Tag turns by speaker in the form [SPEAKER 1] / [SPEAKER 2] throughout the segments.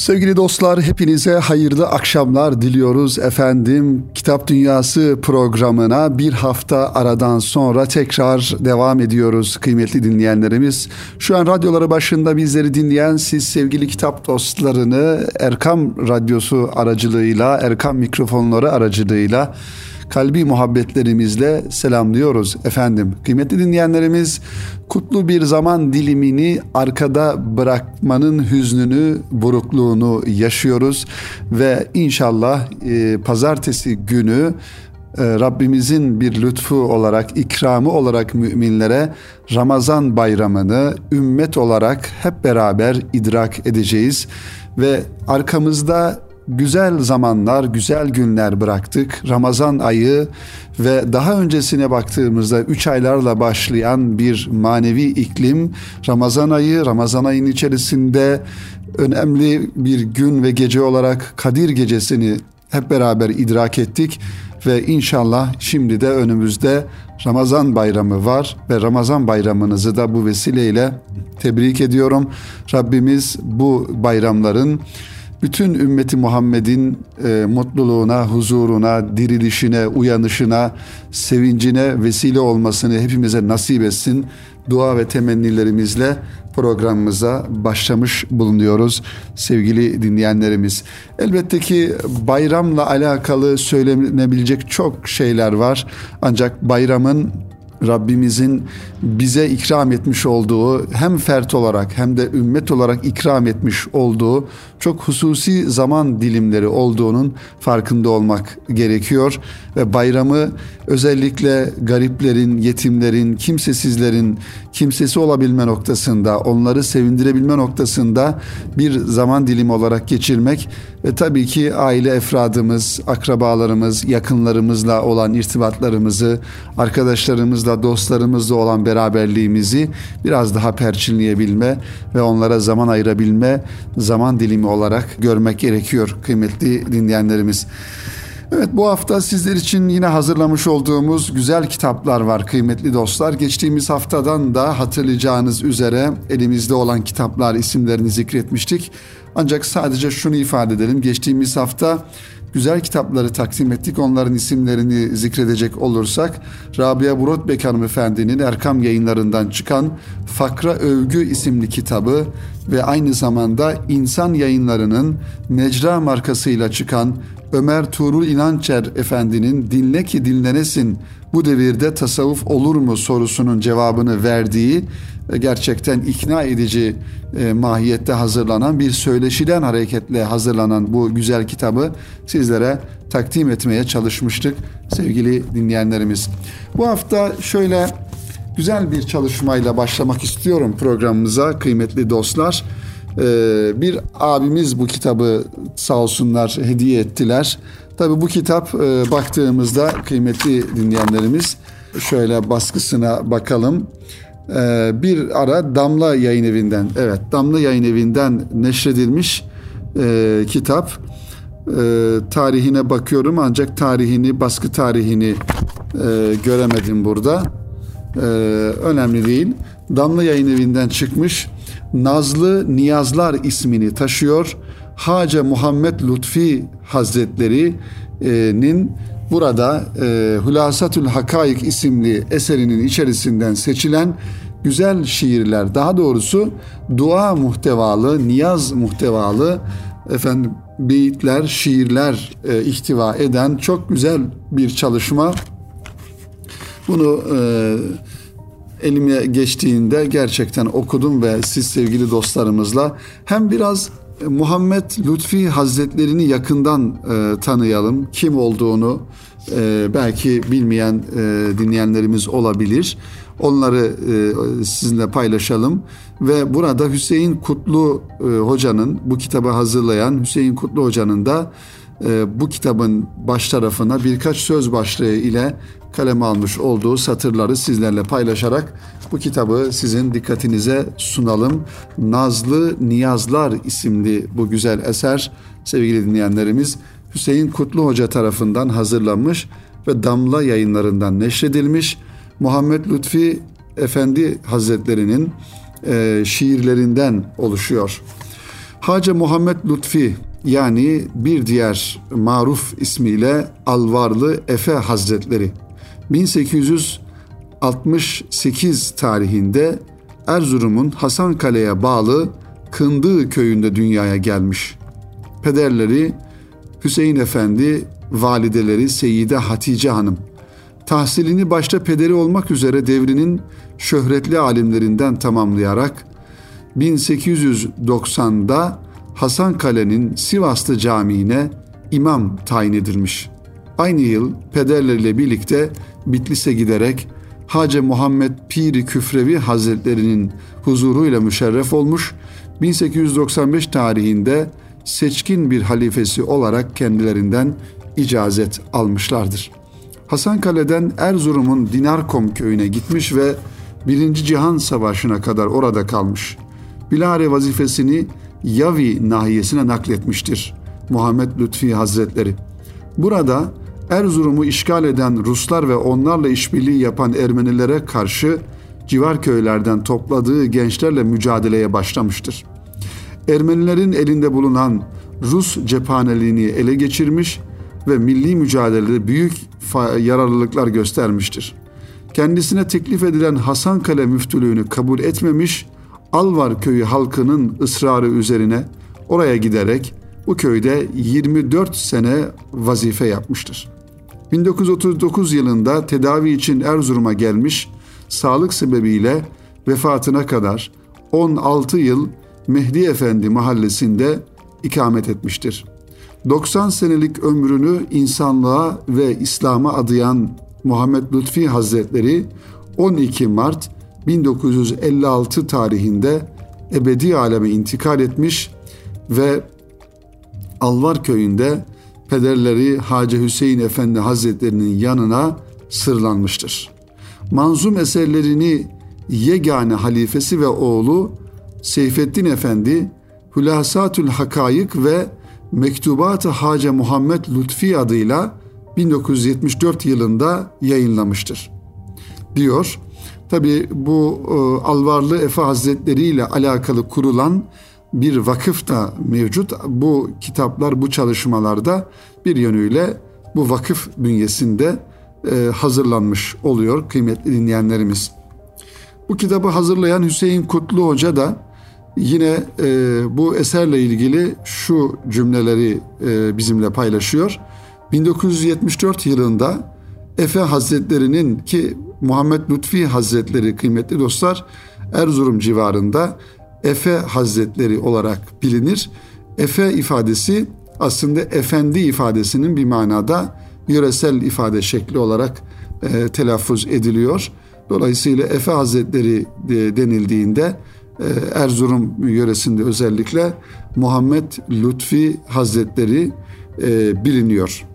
[SPEAKER 1] Sevgili dostlar hepinize hayırlı akşamlar diliyoruz efendim. Kitap Dünyası programına bir hafta aradan sonra tekrar devam ediyoruz kıymetli dinleyenlerimiz. Şu an radyoları başında bizleri dinleyen siz sevgili kitap dostlarını Erkam Radyosu aracılığıyla, Erkam mikrofonları aracılığıyla kalbi muhabbetlerimizle selamlıyoruz efendim. Kıymetli dinleyenlerimiz kutlu bir zaman dilimini arkada bırakmanın hüznünü, burukluğunu yaşıyoruz ve inşallah e, pazartesi günü e, Rabbimizin bir lütfu olarak, ikramı olarak müminlere Ramazan bayramını ümmet olarak hep beraber idrak edeceğiz ve arkamızda güzel zamanlar, güzel günler bıraktık. Ramazan ayı ve daha öncesine baktığımızda 3 aylarla başlayan bir manevi iklim Ramazan ayı, Ramazan ayının içerisinde önemli bir gün ve gece olarak Kadir gecesini hep beraber idrak ettik ve inşallah şimdi de önümüzde Ramazan bayramı var ve Ramazan bayramınızı da bu vesileyle tebrik ediyorum. Rabbimiz bu bayramların bütün ümmeti Muhammed'in e, mutluluğuna, huzuruna, dirilişine, uyanışına, sevincine vesile olmasını hepimize nasip etsin. Dua ve temennilerimizle programımıza başlamış bulunuyoruz sevgili dinleyenlerimiz. Elbette ki bayramla alakalı söylenebilecek çok şeyler var. Ancak bayramın Rabbimizin bize ikram etmiş olduğu hem fert olarak hem de ümmet olarak ikram etmiş olduğu çok hususi zaman dilimleri olduğunun farkında olmak gerekiyor. Ve bayramı özellikle gariplerin, yetimlerin, kimsesizlerin kimsesi olabilme noktasında, onları sevindirebilme noktasında bir zaman dilimi olarak geçirmek ve tabii ki aile efradımız, akrabalarımız, yakınlarımızla olan irtibatlarımızı, arkadaşlarımızla, dostlarımızla olan beraberliğimizi biraz daha perçinleyebilme ve onlara zaman ayırabilme zaman dilimi olarak görmek gerekiyor kıymetli dinleyenlerimiz. Evet bu hafta sizler için yine hazırlamış olduğumuz güzel kitaplar var kıymetli dostlar. Geçtiğimiz haftadan da hatırlayacağınız üzere elimizde olan kitaplar isimlerini zikretmiştik. Ancak sadece şunu ifade edelim. Geçtiğimiz hafta güzel kitapları takdim ettik. Onların isimlerini zikredecek olursak Rabia Burotbek hanımefendinin Erkam yayınlarından çıkan Fakra Övgü isimli kitabı ve aynı zamanda İnsan yayınlarının Mecra markasıyla çıkan Ömer Tuğrul İnançer Efendi'nin Dinle ki dinlenesin bu devirde tasavvuf olur mu sorusunun cevabını verdiği ve gerçekten ikna edici e, mahiyette hazırlanan bir söyleşiden hareketle hazırlanan bu güzel kitabı sizlere takdim etmeye çalışmıştık sevgili dinleyenlerimiz. Bu hafta şöyle güzel bir çalışmayla başlamak istiyorum programımıza kıymetli dostlar. Ee, bir abimiz bu kitabı sağ olsunlar hediye ettiler. Tabi bu kitap e, baktığımızda kıymetli dinleyenlerimiz şöyle baskısına bakalım. Ee, bir ara Damla Yayın Evi'nden, evet Damla Yayın Evi'nden neşredilmiş e, kitap. E, tarihine bakıyorum ancak tarihini, baskı tarihini e, göremedim burada. E, önemli değil. Damla Yayın Evi'nden çıkmış. Nazlı Niyazlar ismini taşıyor. Hace Muhammed Lutfi Hazretleri'nin burada e, Hülasatül Hakaik isimli eserinin içerisinden seçilen güzel şiirler, daha doğrusu dua muhtevalı, niyaz muhtevalı efendim beyitler, şiirler e, ihtiva eden çok güzel bir çalışma. Bunu e, elime geçtiğinde gerçekten okudum ve siz sevgili dostlarımızla hem biraz Muhammed Lütfi Hazretlerini yakından e, tanıyalım. Kim olduğunu e, belki bilmeyen e, dinleyenlerimiz olabilir. Onları e, sizinle paylaşalım ve burada Hüseyin Kutlu e, hocanın bu kitabı hazırlayan Hüseyin Kutlu hocanın da e, bu kitabın baş tarafına birkaç söz başlığı ile kaleme almış olduğu satırları sizlerle paylaşarak bu kitabı sizin dikkatinize sunalım. Nazlı Niyazlar isimli bu güzel eser sevgili dinleyenlerimiz Hüseyin Kutlu Hoca tarafından hazırlanmış ve Damla yayınlarından neşredilmiş. Muhammed Lütfi Efendi Hazretlerinin e, şiirlerinden oluşuyor. Hacı Muhammed Lutfi yani bir diğer maruf ismiyle Alvarlı Efe Hazretleri 1868 tarihinde Erzurum'un Hasankale'ye bağlı Kındığı köyünde dünyaya gelmiş. Pederleri Hüseyin Efendi, valideleri Seyyide Hatice Hanım. Tahsilini başta pederi olmak üzere devrinin şöhretli alimlerinden tamamlayarak 1890'da Hasankale'nin Sivaslı Camii'ne imam tayin edilmiş. Aynı yıl pederleriyle birlikte Bitlis'e giderek Hacı Muhammed Piri Küfrevi Hazretlerinin huzuruyla müşerref olmuş, 1895 tarihinde seçkin bir halifesi olarak kendilerinden icazet almışlardır. Hasankale'den Erzurum'un Dinarkom köyüne gitmiş ve Birinci Cihan Savaşı'na kadar orada kalmış. Bilare vazifesini Yavi nahiyesine nakletmiştir Muhammed Lütfi Hazretleri. Burada Erzurum'u işgal eden Ruslar ve onlarla işbirliği yapan Ermenilere karşı civar köylerden topladığı gençlerle mücadeleye başlamıştır. Ermenilerin elinde bulunan Rus cephaneliğini ele geçirmiş ve milli mücadelede büyük yararlılıklar göstermiştir. Kendisine teklif edilen Hasankale müftülüğünü kabul etmemiş, Alvar köyü halkının ısrarı üzerine oraya giderek bu köyde 24 sene vazife yapmıştır. 1939 yılında tedavi için Erzurum'a gelmiş, sağlık sebebiyle vefatına kadar 16 yıl Mehdi Efendi mahallesinde ikamet etmiştir. 90 senelik ömrünü insanlığa ve İslam'a adayan Muhammed Lütfi Hazretleri 12 Mart 1956 tarihinde ebedi aleme intikal etmiş ve Alvar köyünde pederleri Hacı Hüseyin Efendi Hazretlerinin yanına sırlanmıştır. Manzum eserlerini yegane halifesi ve oğlu Seyfettin Efendi Hülasatül Hakayık ve Mektubat-ı Hace Muhammed Lütfi adıyla 1974 yılında yayınlamıştır. Diyor. Tabi bu e, Alvarlı Efe Hazretleri ile alakalı kurulan bir vakıf da mevcut. Bu kitaplar, bu çalışmalarda bir yönüyle bu vakıf bünyesinde e, hazırlanmış oluyor kıymetli dinleyenlerimiz. Bu kitabı hazırlayan Hüseyin Kutlu Hoca da yine e, bu eserle ilgili şu cümleleri e, bizimle paylaşıyor. 1974 yılında Efe Hazretleri'nin ki Muhammed Lütfi Hazretleri kıymetli dostlar Erzurum civarında Efe Hazretleri olarak bilinir. Efe ifadesi aslında efendi ifadesinin bir manada yöresel ifade şekli olarak e, telaffuz ediliyor. Dolayısıyla Efe Hazretleri de, denildiğinde e, Erzurum yöresinde özellikle Muhammed Lütfi Hazretleri e, biliniyor.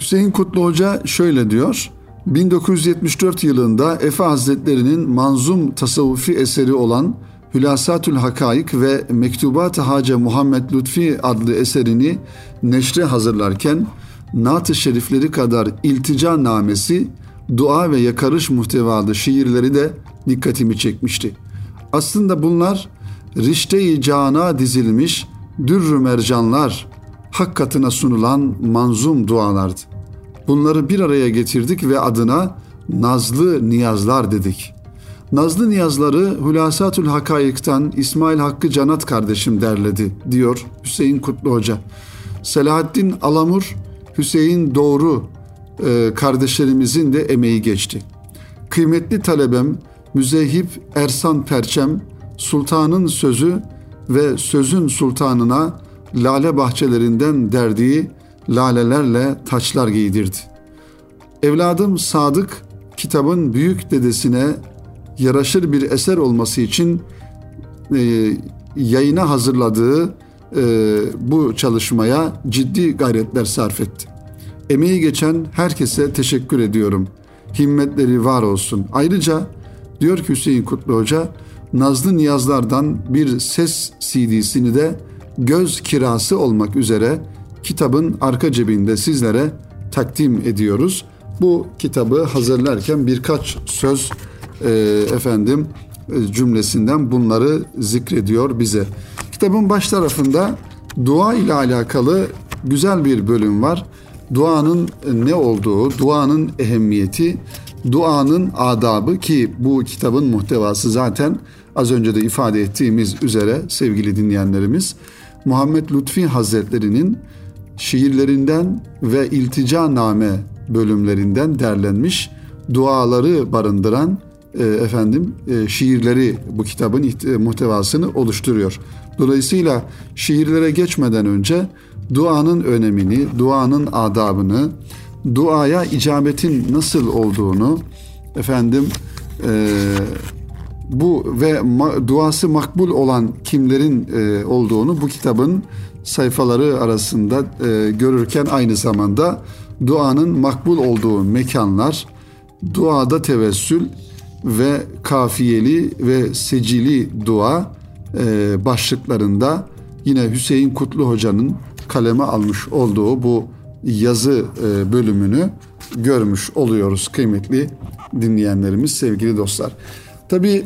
[SPEAKER 1] Hüseyin Kutlu Hoca şöyle diyor. 1974 yılında Efe Hazretleri'nin manzum tasavvufi eseri olan Hülasatül Hakayık ve Mektubat-ı Hace Muhammed Lütfi adlı eserini neşre hazırlarken Naat-ı Şerifleri kadar iltica namesi, dua ve yakarış muhtevalı şiirleri de dikkatimi çekmişti. Aslında bunlar rişte-i cana dizilmiş dürrü mercanlar, hak katına sunulan manzum dualardı. Bunları bir araya getirdik ve adına nazlı niyazlar dedik. Nazlı niyazları Hülasatül Hakayık'tan İsmail Hakkı Canat kardeşim derledi diyor Hüseyin Kutlu Hoca. Selahaddin Alamur, Hüseyin Doğru e, kardeşlerimizin de emeği geçti. Kıymetli talebem Müzehip Ersan Perçem, Sultanın Sözü ve Sözün Sultanına lale bahçelerinden derdiği lalelerle taçlar giydirdi. Evladım Sadık kitabın büyük dedesine yaraşır bir eser olması için e, yayına hazırladığı e, bu çalışmaya ciddi gayretler sarf etti. Emeği geçen herkese teşekkür ediyorum. Himmetleri var olsun. Ayrıca diyor ki Hüseyin Kutlu Hoca, Nazlı Niyazlardan bir ses CD'sini de göz kirası olmak üzere kitabın arka cebinde sizlere takdim ediyoruz. Bu kitabı hazırlarken birkaç söz e, efendim e, cümlesinden bunları zikrediyor bize. Kitabın baş tarafında dua ile alakalı güzel bir bölüm var. Duanın ne olduğu, duanın ehemmiyeti, duanın adabı ki bu kitabın muhtevası zaten az önce de ifade ettiğimiz üzere sevgili dinleyenlerimiz Muhammed Lütfi Hazretleri'nin şiirlerinden ve iltica name bölümlerinden derlenmiş duaları barındıran efendim e, şiirleri bu kitabın e, muhtevasını oluşturuyor. Dolayısıyla şiirlere geçmeden önce duanın önemini, duanın adabını, duaya icabetin nasıl olduğunu efendim e, bu ve ma, duası makbul olan kimlerin e, olduğunu bu kitabın sayfaları arasında e, görürken aynı zamanda duanın makbul olduğu mekanlar, duada tevessül ve kafiyeli ve secili dua e, başlıklarında yine Hüseyin Kutlu Hoca'nın kaleme almış olduğu bu yazı e, bölümünü görmüş oluyoruz kıymetli dinleyenlerimiz, sevgili dostlar. Tabi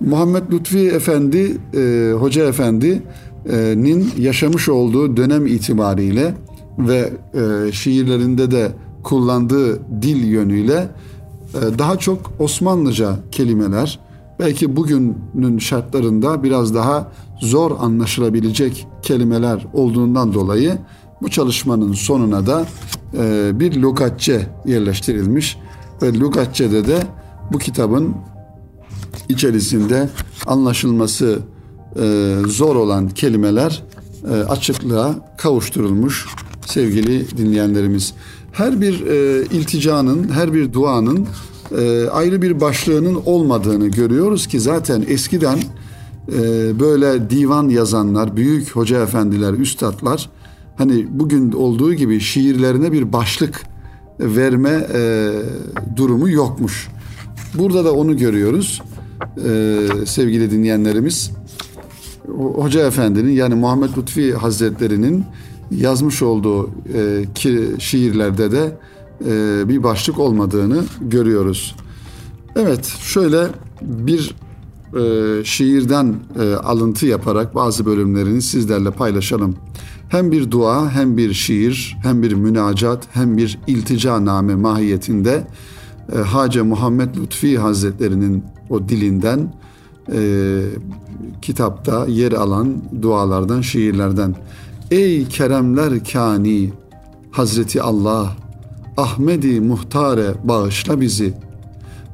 [SPEAKER 1] Muhammed Lütfi Efendi, e, Hoca Efendi'nin yaşamış olduğu dönem itibariyle ve e, şiirlerinde de kullandığı dil yönüyle daha çok Osmanlıca kelimeler, belki bugünün şartlarında biraz daha zor anlaşılabilecek kelimeler olduğundan dolayı bu çalışmanın sonuna da e, bir lügatçe yerleştirilmiş ve lügatçede de bu kitabın içerisinde anlaşılması e, zor olan kelimeler e, açıklığa kavuşturulmuş sevgili dinleyenlerimiz. Her bir e, ilticanın, her bir duanın e, ayrı bir başlığının olmadığını görüyoruz ki zaten eskiden e, böyle divan yazanlar, büyük hoca efendiler, üstadlar hani bugün olduğu gibi şiirlerine bir başlık verme e, durumu yokmuş. Burada da onu görüyoruz e, sevgili dinleyenlerimiz. Hoca Efendi'nin yani Muhammed Lütfi Hazretleri'nin yazmış olduğu e, ki, şiirlerde de e, bir başlık olmadığını görüyoruz. Evet şöyle bir e, şiirden e, alıntı yaparak bazı bölümlerini sizlerle paylaşalım. Hem bir dua hem bir şiir hem bir münacat hem bir iltica name mahiyetinde e, Hace Muhammed Lütfi Hazretleri'nin o dilinden e, kitapta yer alan dualardan, şiirlerden Ey keremler kani Hazreti Allah Ahmedi muhtare bağışla bizi.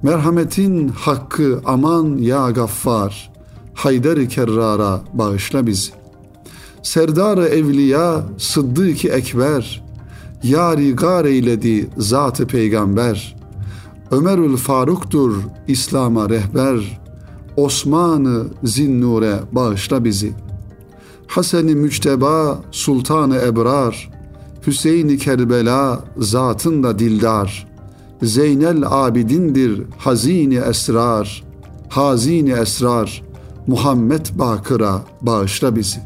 [SPEAKER 1] Merhametin hakkı aman ya gaffar Haydar-ı Kerrara bağışla bizi. Serdar-ı Evliya Sıddık-ı Ekber Yari gar eyledi zat-ı peygamber. Ömerül Faruk'tur İslam'a rehber Osman'ı Zinnure bağışla bizi.'' Hasen-i Müçteba Sultanı Ebrar, Hüseyin-i Kerbela zatında dildar, Zeynel Abidindir hazini esrar, hazini esrar, Muhammed Bakır'a bağışla bizi.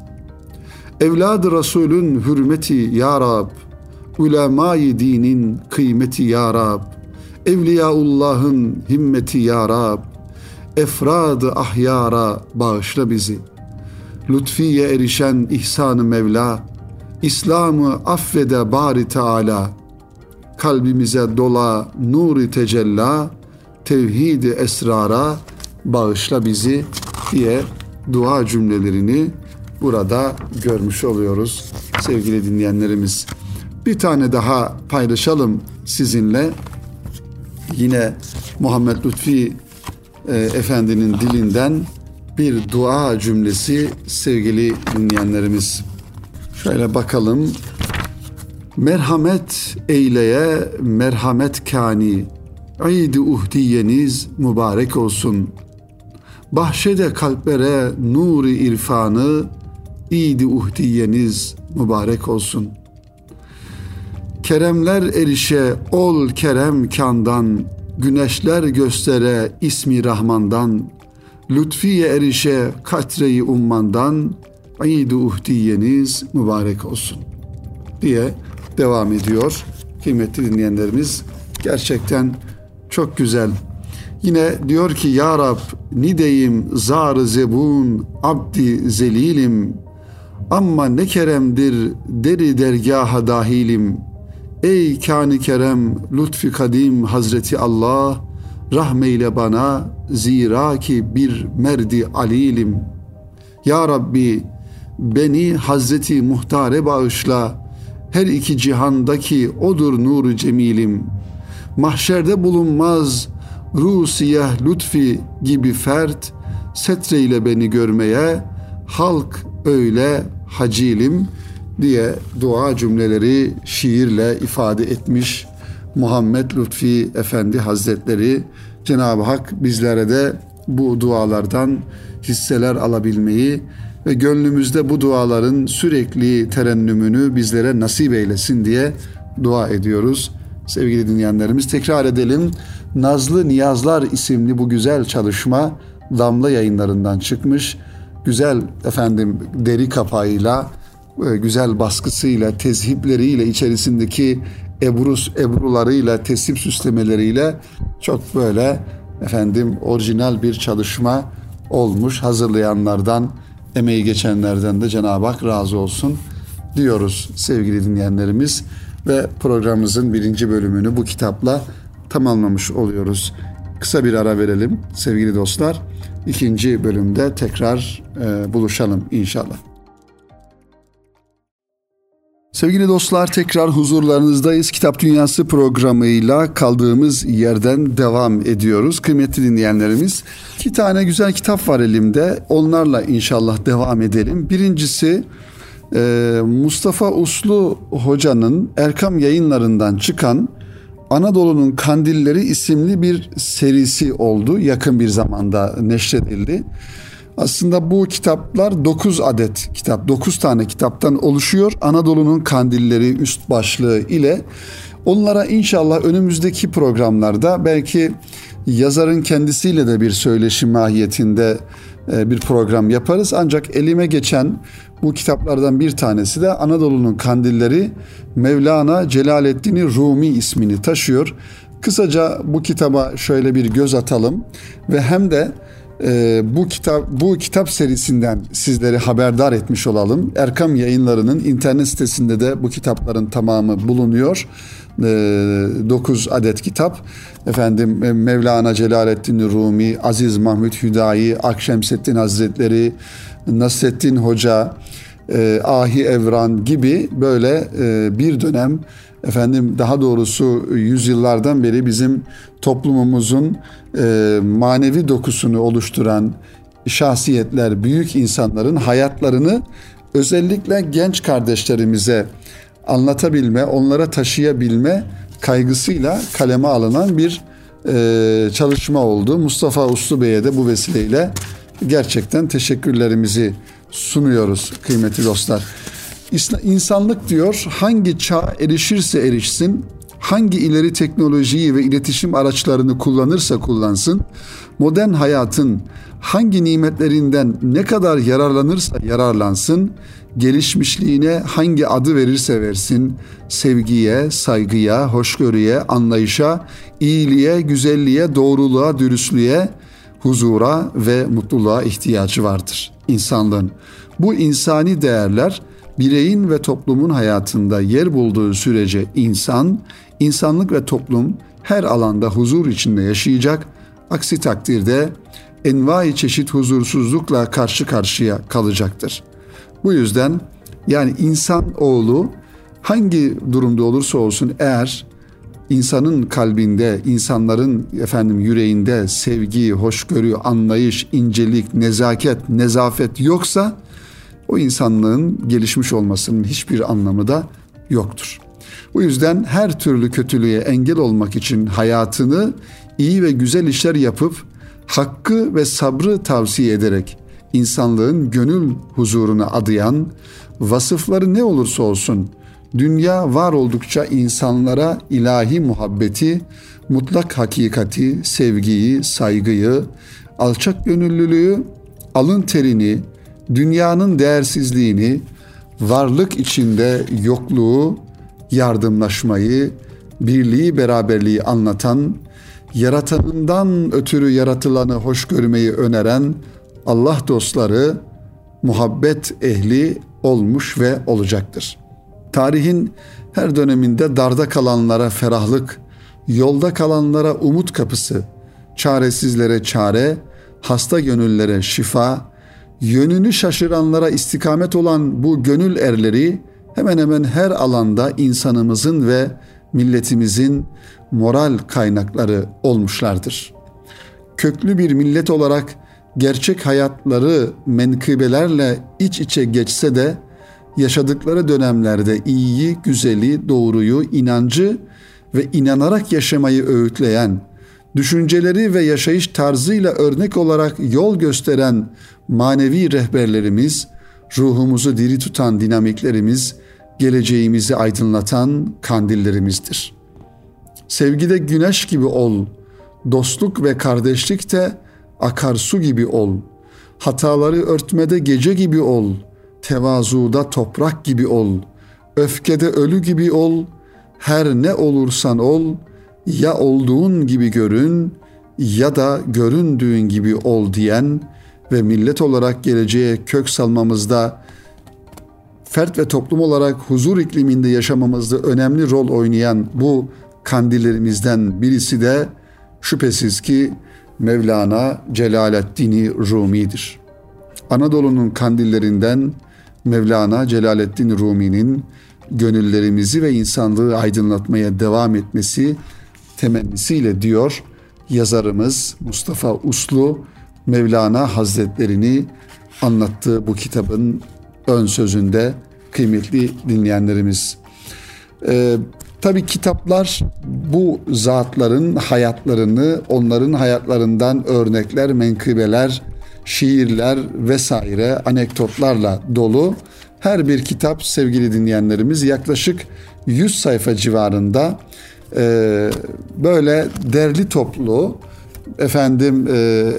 [SPEAKER 1] Evlad-ı Resulün hürmeti ya Rab, ulemayı dinin kıymeti ya Rab, Evliyaullah'ın himmeti ya Rab, efrad-ı ahyara bağışla bizi.'' Lütfiye erişen ihsanı Mevla, İslam'ı affede bari Teala, kalbimize dola nuri tecella, tevhidi esrara bağışla bizi diye dua cümlelerini burada görmüş oluyoruz sevgili dinleyenlerimiz. Bir tane daha paylaşalım sizinle. Yine Muhammed Lütfi e, Efendi'nin dilinden bir dua cümlesi sevgili dinleyenlerimiz. Şöyle bakalım. Merhamet eyleye merhamet kani. İd-i uhdiyeniz mübarek olsun. Bahşede kalplere nuri irfanı. İd-i uhdiyeniz mübarek olsun. Keremler erişe ol kerem kandan. Güneşler göstere ismi Rahman'dan lütfiye erişe katreyi ummandan İd-i uhdiyeniz mübarek olsun diye devam ediyor. Kıymetli dinleyenlerimiz gerçekten çok güzel. Yine diyor ki Ya Rab nideyim zar zebun abdi zelilim ama ne keremdir deri dergaha dahilim Ey kani kerem lütfi kadim Hazreti Allah rahmeyle bana zira ki bir merdi alilim. Ya Rabbi beni Hazreti Muhtare bağışla. Her iki cihandaki odur nuru cemilim. Mahşerde bulunmaz Rusiyah lütfi gibi fert setreyle beni görmeye halk öyle hacilim diye dua cümleleri şiirle ifade etmiş Muhammed Lütfi Efendi Hazretleri Cenab-ı Hak bizlere de bu dualardan hisseler alabilmeyi ve gönlümüzde bu duaların sürekli terennümünü bizlere nasip eylesin diye dua ediyoruz. Sevgili dinleyenlerimiz tekrar edelim. Nazlı Niyazlar isimli bu güzel çalışma Damla yayınlarından çıkmış. Güzel efendim deri kapağıyla, e, güzel baskısıyla, tezhipleriyle, içerisindeki ebrus ebrularıyla, tesip süslemeleriyle çok böyle efendim orijinal bir çalışma olmuş. Hazırlayanlardan, emeği geçenlerden de Cenab-ı Hak razı olsun diyoruz sevgili dinleyenlerimiz ve programımızın birinci bölümünü bu kitapla tamamlamış oluyoruz. Kısa bir ara verelim sevgili dostlar. İkinci bölümde tekrar e, buluşalım inşallah. Sevgili dostlar tekrar huzurlarınızdayız. Kitap Dünyası programıyla kaldığımız yerden devam ediyoruz. Kıymetli dinleyenlerimiz iki tane güzel kitap var elimde. Onlarla inşallah devam edelim. Birincisi e, Mustafa Uslu Hoca'nın Erkam yayınlarından çıkan Anadolu'nun Kandilleri isimli bir serisi oldu. Yakın bir zamanda neşredildi. Aslında bu kitaplar 9 adet kitap, 9 tane kitaptan oluşuyor. Anadolu'nun Kandilleri üst başlığı ile onlara inşallah önümüzdeki programlarda belki yazarın kendisiyle de bir söyleşi mahiyetinde e, bir program yaparız. Ancak elime geçen bu kitaplardan bir tanesi de Anadolu'nun Kandilleri Mevlana Celaleddin Rumi ismini taşıyor. Kısaca bu kitaba şöyle bir göz atalım ve hem de e, bu kitap bu kitap serisinden sizleri haberdar etmiş olalım. Erkam Yayınları'nın internet sitesinde de bu kitapların tamamı bulunuyor. 9 e, adet kitap. Efendim e, Mevlana Celaleddin Rumi, Aziz Mahmut Hüdayi, Akşemseddin Hazretleri, Nasreddin Hoca, e, Ahi Evran gibi böyle bir dönem efendim daha doğrusu yüzyıllardan beri bizim toplumumuzun manevi dokusunu oluşturan şahsiyetler, büyük insanların hayatlarını özellikle genç kardeşlerimize anlatabilme, onlara taşıyabilme kaygısıyla kaleme alınan bir e, çalışma oldu. Mustafa Uslu Bey'e de bu vesileyle gerçekten teşekkürlerimizi sunuyoruz kıymetli dostlar. İnsanlık diyor hangi çağ erişirse erişsin, hangi ileri teknolojiyi ve iletişim araçlarını kullanırsa kullansın, modern hayatın hangi nimetlerinden ne kadar yararlanırsa yararlansın, gelişmişliğine hangi adı verirse versin, sevgiye, saygıya, hoşgörüye, anlayışa, iyiliğe, güzelliğe, doğruluğa, dürüstlüğe, huzura ve mutluluğa ihtiyacı vardır insanlığın. Bu insani değerler bireyin ve toplumun hayatında yer bulduğu sürece insan, insanlık ve toplum her alanda huzur içinde yaşayacak. Aksi takdirde envai çeşit huzursuzlukla karşı karşıya kalacaktır. Bu yüzden yani insan oğlu hangi durumda olursa olsun eğer insanın kalbinde, insanların efendim yüreğinde sevgi, hoşgörü, anlayış, incelik, nezaket, nezafet yoksa o insanlığın gelişmiş olmasının hiçbir anlamı da yoktur. Bu yüzden her türlü kötülüğe engel olmak için hayatını iyi ve güzel işler yapıp hakkı ve sabrı tavsiye ederek insanlığın gönül huzuruna adayan, vasıfları ne olursa olsun dünya var oldukça insanlara ilahi muhabbeti, mutlak hakikati, sevgiyi, saygıyı, alçak gönüllülüğü, alın terini, dünyanın değersizliğini, varlık içinde yokluğu, yardımlaşmayı, birliği, beraberliği anlatan, yaratanından ötürü yaratılanı hoş görmeyi öneren Allah dostları muhabbet ehli olmuş ve olacaktır. Tarihin her döneminde darda kalanlara ferahlık, yolda kalanlara umut kapısı, çaresizlere çare, hasta gönüllere şifa, yönünü şaşıranlara istikamet olan bu gönül erleri hemen hemen her alanda insanımızın ve milletimizin moral kaynakları olmuşlardır. Köklü bir millet olarak gerçek hayatları menkıbelerle iç içe geçse de yaşadıkları dönemlerde iyiyi, güzeli, doğruyu, inancı ve inanarak yaşamayı öğütleyen, düşünceleri ve yaşayış tarzıyla örnek olarak yol gösteren manevi rehberlerimiz, ruhumuzu diri tutan dinamiklerimiz, geleceğimizi aydınlatan kandillerimizdir. Sevgide güneş gibi ol, dostluk ve kardeşlikte akarsu gibi ol. Hataları örtmede gece gibi ol, tevazuda toprak gibi ol. Öfkede ölü gibi ol, her ne olursan ol, ya olduğun gibi görün ya da göründüğün gibi ol diyen ve millet olarak geleceğe kök salmamızda fert ve toplum olarak huzur ikliminde yaşamamızda önemli rol oynayan bu kandillerimizden birisi de şüphesiz ki Mevlana Celaleddin Rumi'dir. Anadolu'nun kandillerinden Mevlana Celaleddin Rumi'nin gönüllerimizi ve insanlığı aydınlatmaya devam etmesi temennisiyle diyor yazarımız Mustafa Uslu Mevlana Hazretlerini anlattığı bu kitabın ön sözünde kıymetli dinleyenlerimiz. Ee, Tabi kitaplar bu zatların hayatlarını, onların hayatlarından örnekler, menkıbeler, şiirler vesaire anekdotlarla dolu. Her bir kitap sevgili dinleyenlerimiz yaklaşık 100 sayfa civarında e, böyle derli toplu, efendim e,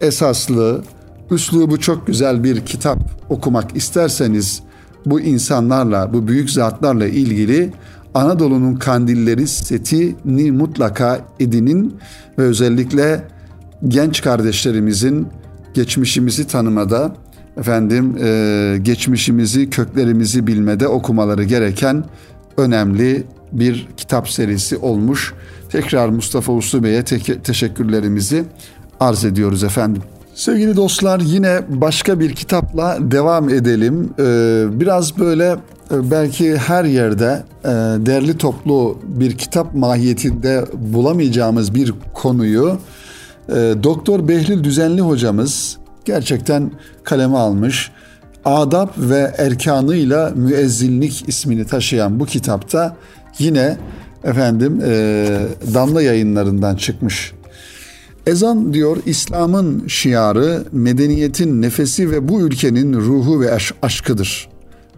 [SPEAKER 1] esaslı, üslubu çok güzel bir kitap okumak isterseniz bu insanlarla, bu büyük zatlarla ilgili Anadolu'nun kandilleri setini mutlaka edinin ve özellikle genç kardeşlerimizin geçmişimizi tanımada, efendim e, geçmişimizi, köklerimizi bilmede okumaları gereken önemli bir kitap serisi olmuş. Tekrar Mustafa Uslu Bey'e te- teşekkürlerimizi arz ediyoruz efendim. Sevgili dostlar yine başka bir kitapla devam edelim. Ee, biraz böyle e, belki her yerde e, derli toplu bir kitap mahiyetinde bulamayacağımız bir konuyu e, Doktor Behlül Düzenli hocamız gerçekten kaleme almış. Adab ve erkanıyla müezzinlik ismini taşıyan bu kitapta yine efendim damla yayınlarından çıkmış Ezan diyor İslam'ın şiarı, medeniyetin nefesi ve bu ülkenin ruhu ve aşkıdır.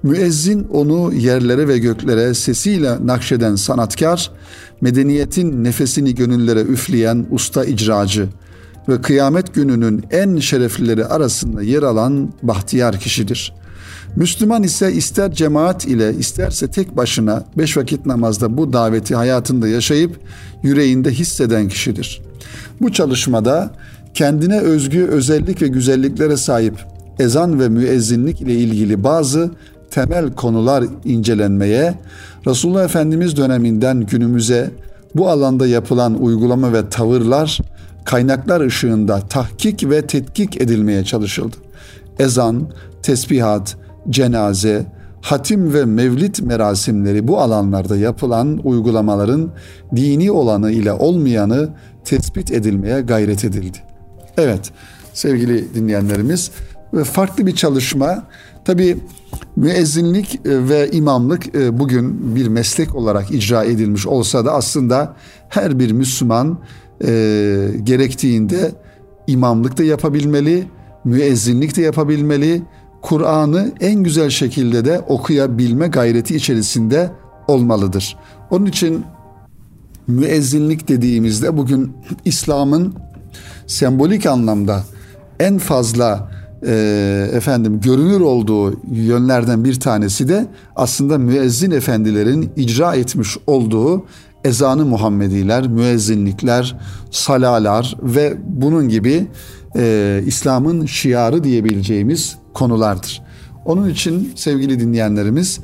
[SPEAKER 1] Müezzin onu yerlere ve göklere sesiyle nakşeden sanatkar, medeniyetin nefesini gönüllere üfleyen usta icracı ve kıyamet gününün en şereflileri arasında yer alan bahtiyar kişidir. Müslüman ise ister cemaat ile isterse tek başına beş vakit namazda bu daveti hayatında yaşayıp yüreğinde hisseden kişidir.'' Bu çalışmada kendine özgü özellik ve güzelliklere sahip ezan ve müezzinlik ile ilgili bazı temel konular incelenmeye, Resulullah Efendimiz döneminden günümüze bu alanda yapılan uygulama ve tavırlar kaynaklar ışığında tahkik ve tetkik edilmeye çalışıldı. Ezan, tesbihat, cenaze, hatim ve mevlit merasimleri bu alanlarda yapılan uygulamaların dini olanı ile olmayanı tespit edilmeye gayret edildi. Evet sevgili dinleyenlerimiz ve farklı bir çalışma tabi müezzinlik e, ve imamlık e, bugün bir meslek olarak icra edilmiş olsa da aslında her bir Müslüman e, gerektiğinde imamlık da yapabilmeli, müezzinlik de yapabilmeli, Kur'an'ı en güzel şekilde de okuyabilme gayreti içerisinde olmalıdır. Onun için müezzinlik dediğimizde bugün İslam'ın sembolik anlamda en fazla e, efendim görünür olduğu yönlerden bir tanesi de aslında müezzin efendilerin icra etmiş olduğu ezanı Muhammediler, müezzinlikler, salalar ve bunun gibi e, İslam'ın şiarı diyebileceğimiz konulardır. Onun için sevgili dinleyenlerimiz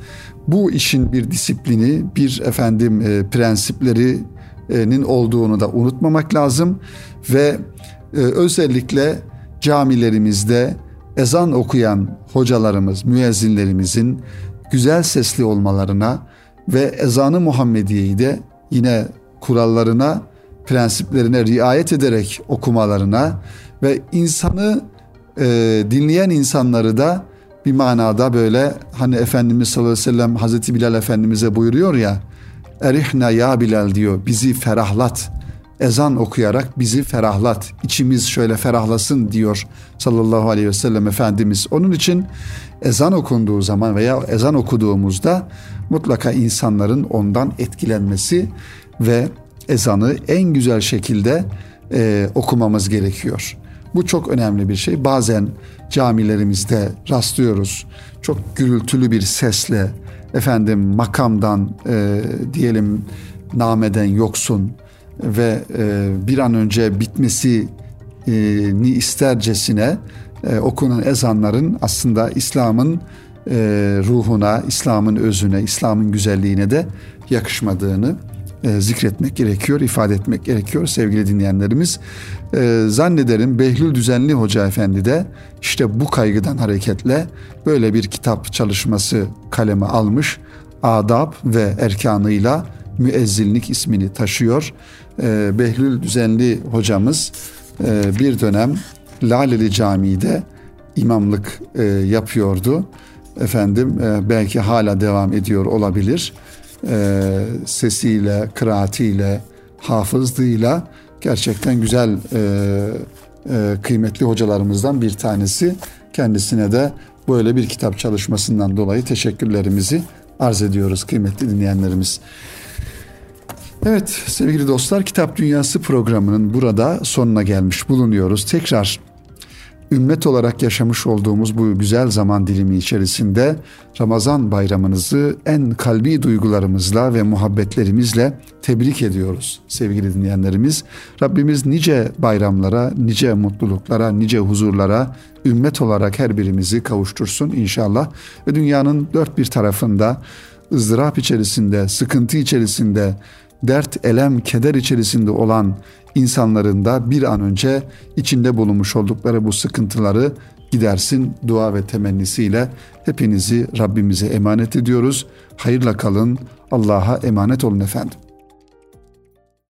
[SPEAKER 1] bu işin bir disiplini, bir efendim e, prensiplerinin olduğunu da unutmamak lazım ve e, özellikle camilerimizde ezan okuyan hocalarımız, müezzinlerimizin güzel sesli olmalarına ve ezanı Muhammediye'yi de yine kurallarına, prensiplerine riayet ederek okumalarına ve insanı e, dinleyen insanları da bir manada böyle hani Efendimiz sallallahu aleyhi ve sellem Hazreti Bilal Efendimiz'e buyuruyor ya Erihna ya Bilal diyor bizi ferahlat ezan okuyarak bizi ferahlat içimiz şöyle ferahlasın diyor sallallahu aleyhi ve sellem Efendimiz onun için ezan okunduğu zaman veya ezan okuduğumuzda mutlaka insanların ondan etkilenmesi ve ezanı en güzel şekilde e, okumamız gerekiyor. Bu çok önemli bir şey. Bazen camilerimizde rastlıyoruz. Çok gürültülü bir sesle efendim makamdan e, diyelim nameden yoksun ve e, bir an önce bitmesini istercesine e, okunan ezanların aslında İslam'ın e, ruhuna, İslam'ın özüne, İslam'ın güzelliğine de yakışmadığını e, zikretmek gerekiyor, ifade etmek gerekiyor sevgili dinleyenlerimiz. E, zannederim Behlül Düzenli Hoca Efendi de işte bu kaygıdan hareketle böyle bir kitap çalışması kaleme almış. Adab ve erkanıyla müezzinlik ismini taşıyor. E, Behlül Düzenli hocamız bir dönem Laleli Camii'de imamlık yapıyordu. Efendim belki hala devam ediyor olabilir e, sesiyle, kıraatiyle, hafızlığıyla gerçekten güzel e, e, kıymetli hocalarımızdan bir tanesi. Kendisine de böyle bir kitap çalışmasından dolayı teşekkürlerimizi arz ediyoruz kıymetli dinleyenlerimiz. Evet sevgili dostlar Kitap Dünyası programının burada sonuna gelmiş bulunuyoruz. Tekrar ümmet olarak yaşamış olduğumuz bu güzel zaman dilimi içerisinde Ramazan bayramınızı en kalbi duygularımızla ve muhabbetlerimizle tebrik ediyoruz sevgili dinleyenlerimiz. Rabbimiz nice bayramlara, nice mutluluklara, nice huzurlara ümmet olarak her birimizi kavuştursun inşallah. Ve dünyanın dört bir tarafında ızdırap içerisinde, sıkıntı içerisinde, dert, elem, keder içerisinde olan insanların da bir an önce içinde bulunmuş oldukları bu sıkıntıları gidersin dua ve temennisiyle hepinizi Rabbimize emanet ediyoruz. Hayırla kalın. Allah'a emanet olun efendim.